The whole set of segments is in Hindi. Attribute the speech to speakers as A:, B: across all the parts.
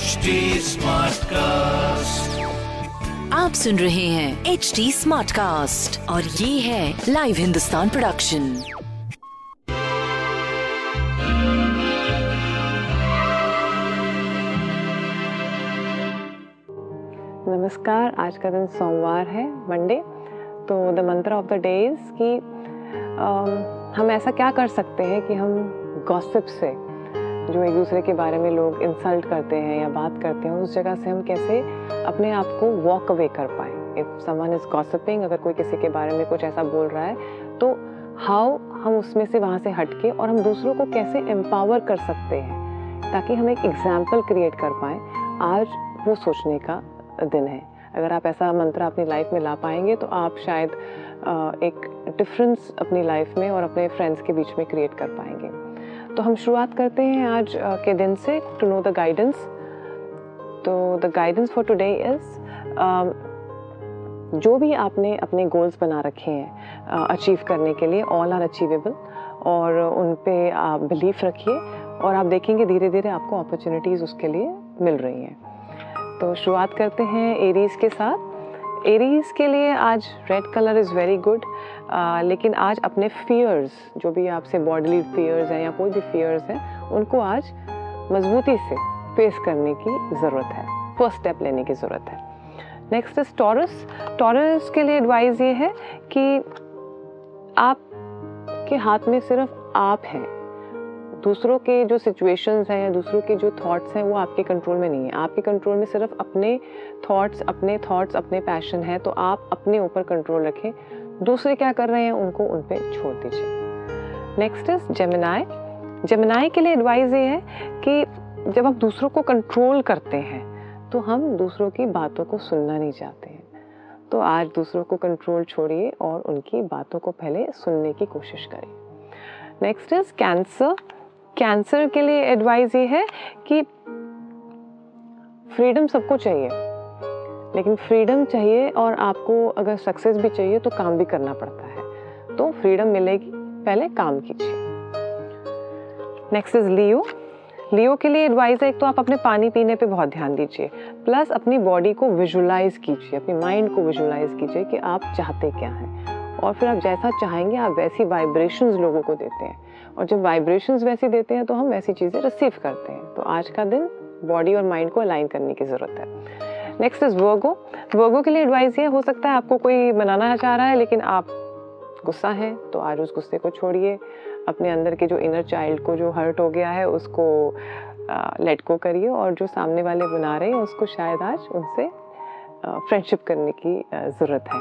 A: HD Smartcast.
B: आप सुन रहे हैं एच डी स्मार्ट कास्ट और ये है लाइव हिंदुस्तान प्रोडक्शन
C: नमस्कार आज का दिन सोमवार है मंडे तो द मंत्र ऑफ़ द डे इज़ कि हम ऐसा क्या कर सकते हैं कि हम गॉसिप से जो एक दूसरे के बारे में लोग इंसल्ट करते हैं या बात करते हैं, उस जगह से हम कैसे अपने आप को वॉक अवे कर पाए? इफ़ समवन इज़ गॉसिपिंग अगर कोई किसी के बारे में कुछ ऐसा बोल रहा है तो हाउ हम उसमें से वहाँ से हटके और हम दूसरों को कैसे एम्पावर कर सकते हैं, ताकि हम एक एग्ज़ाम्पल क्रिएट कर पाएँ? आज वो सोचने का दिन है। अगर आप ऐसा मंत्र अपनी लाइफ में ला पाएँगे तो आप शायद एक डिफरेंस अपनी लाइफ में और अपने फ्रेंड्स के बीच में क्रिएट कर पाएँगे। तो हम शुरुआत करते हैं आज के दिन से टू नो द गाइडेंस तो the guidance for today is जो भी आपने अपने गोल्स बना रखे हैं अचीव करने के लिए ऑल आर अचीवेबल और उन पे आप बिलीफ रखिए और आप देखेंगे धीरे धीरे आपको अपॉर्चुनिटीज़ उसके लिए मिल रही हैं. तो शुरुआत करते हैं एरीज के साथ. एरीज के लिए आज red colour is very good लेकिन आज अपने फियर्स जो भी आपसे बॉडीली फियर्स हैं या कोई भी फियर्स हैं, उनको आज मजबूती से फेस करने की ज़रूरत है फ़र्स्ट स्टेप लेने की ज़रूरत है। नेक्स्ट इज़ टॉरस टॉरस के लिए एडवाइस ये है कि आप के हाथ में सिर्फ़ आप हैं। दूसरों के जो सिचुएशंस हैं या दूसरों के जो थॉट्स हैं, वो आपके कंट्रोल में नहीं है। आपके कंट्रोल में सिर्फ़ अपने थॉट्स अपने थॉट्स अपने पैशन हैं तो आप अपने ऊपर कंट्रोल रखें। दूसरे क्या कर रहे हैं, उनको उन पर छोड़ दीजिए। नेक्स्ट इज़ जेमिनाई जेमिनाई के लिए एडवाइस ये है कि जब हम दूसरों को कंट्रोल करते हैं तो हम दूसरों की बातों को सुनना नहीं चाहते हैं। तो आज दूसरों को कंट्रोल छोड़िए और उनकी बातों को पहले सुनने की कोशिश करिए नेक्स्ट इज़ कैंसर कैंसर के लिए एडवाइस ये है कि फ्रीडम सबको चाहिए। लेकिन फ्रीडम चाहिए और आपको अगर सक्सेस भी चाहिए तो काम भी करना पड़ता है। तो फ्रीडम मिलेगी, पहले काम कीजिए। नेक्स्ट इज़ लियो लियो के लिए एडवाइस है, एक तो आप अपने पानी पीने पे बहुत ध्यान दीजिए। प्लस अपनी बॉडी को विजुलाइज कीजिए, अपनी माइंड को विजुलाइज कीजिए कि आप चाहते क्या हैं। और फिर आप जैसा चाहेंगे, आप वैसी वाइब्रेशंस लोगों को देते हैं। और जब वाइब्रेशंस वैसी देते हैं तो हम वैसी चीज़ें रिसीव करते हैं। तो आज का दिन बॉडी और माइंड को अलाइन करने की ज़रूरत है। नेक्स्ट इज़ वर्गो वर्गो के लिए एडवाइस ये हो सकता है, आपको कोई बनाना चाह रहा है, लेकिन आप गुस्सा हैं तो आज उस गुस्से को छोड़िए। अपने अंदर के जो इनर चाइल्ड को जो हर्ट हो गया है, उसको लेट को करिए और जो सामने वाले बना रहे हैं, उसको शायद आज उनसे फ्रेंडशिप करने की ज़रूरत है।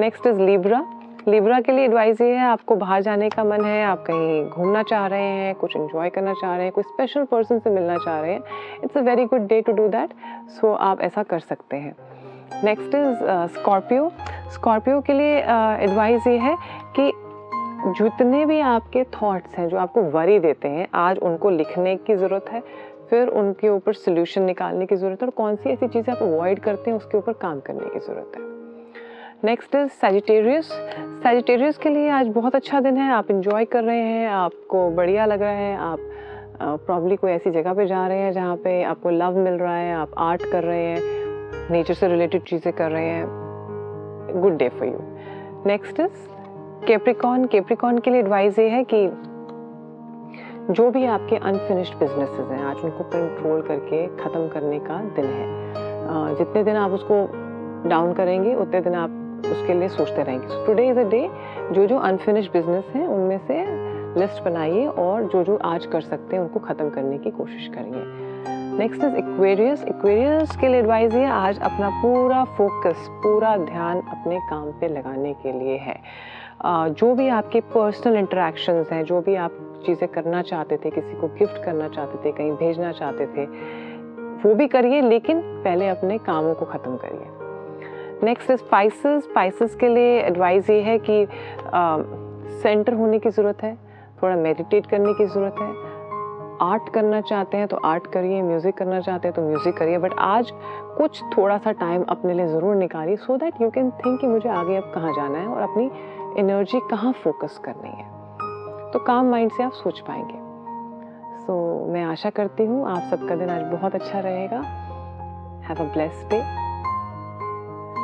C: नेक्स्ट इज़ लिब्रा लिब्रा के लिए एडवाइस ये है, आपको बाहर जाने का मन है, आप कहीं घूमना चाह रहे हैं, कुछ इन्जॉय करना चाह रहे हैं, कोई स्पेशल पर्सन से मिलना चाह रहे हैं it's a very good day to do that so आप ऐसा कर सकते हैं। नेक्स्ट इज़ स्कॉर्पियो स्कॉर्पियो के लिए एडवाइस ये है कि जितने भी आपके थॉट्स हैं, जो आपको वरी देते हैं, आज उनको लिखने की ज़रूरत है, फिर उनके ऊपर सोल्यूशन निकालने की ज़रूरत है और कौन सी ऐसी चीज़ें आप अवॉइड करते हैं, उसके ऊपर काम करने की ज़रूरत है। नेक्स्ट इज़ सेजिटेरियस सेजिटेरियस के लिए आज बहुत अच्छा दिन है। आप इंजॉय कर रहे हैं, आपको बढ़िया लग रहा है। आप प्रॉब्ली कोई ऐसी जगह पे जा रहे हैं जहाँ पे आपको लव मिल रहा है, आप आर्ट कर रहे हैं नेचर से रिलेटेड चीज़ें कर रहे हैं। Good day for you next is Capricorn Capricorn के लिए एडवाइस ये है कि जो भी आपके अनफिनिश्ड बिजनेसेस हैं, आज उनको कंट्रोल करके ख़त्म करने का दिन है। जितने दिन आप उसको डाउन करेंगे, उतने दिन आप उसके लिए सोचते रहेंगे। So today is a day जो जो अनफिनिश्ड बिज़नेस हैं, उनमें से लिस्ट बनाइए और जो जो आज कर सकते हैं, उनको ख़त्म करने की कोशिश करिए नेक्स्ट इज़ इक्वेरियस इक्वेरियस के लिए एडवाइस ये, आज अपना पूरा फोकस पूरा ध्यान अपने काम पे लगाने के लिए है। जो भी आपके पर्सनल इंटरेक्शंस हैं, जो भी आप चीज़ें करना चाहते थे, किसी को गिफ्ट करना चाहते थे, कहीं भेजना चाहते थे, वो भी करिए, लेकिन पहले अपने कामों को ख़त्म करिए। नेक्स्ट स्पाइसेस स्पाइसेस के लिए एडवाइस ये है कि सेंटर होने की ज़रूरत है थोड़ा मेडिटेट करने की ज़रूरत है। आर्ट करना चाहते हैं तो आर्ट करिए म्यूज़िक करना चाहते हैं तो म्यूज़िक करिए बट आज कुछ थोड़ा सा टाइम अपने लिए ज़रूर निकालिए so that you can think कि मुझे आगे अब कहाँ जाना है और अपनी एनर्जी कहाँ फोकस करनी है। तो काम माइंड से आप सोच पाएँगे। सो so, मैं आशा करती हूँ आप सबका दिन आज बहुत अच्छा रहेगा। Have a blessed day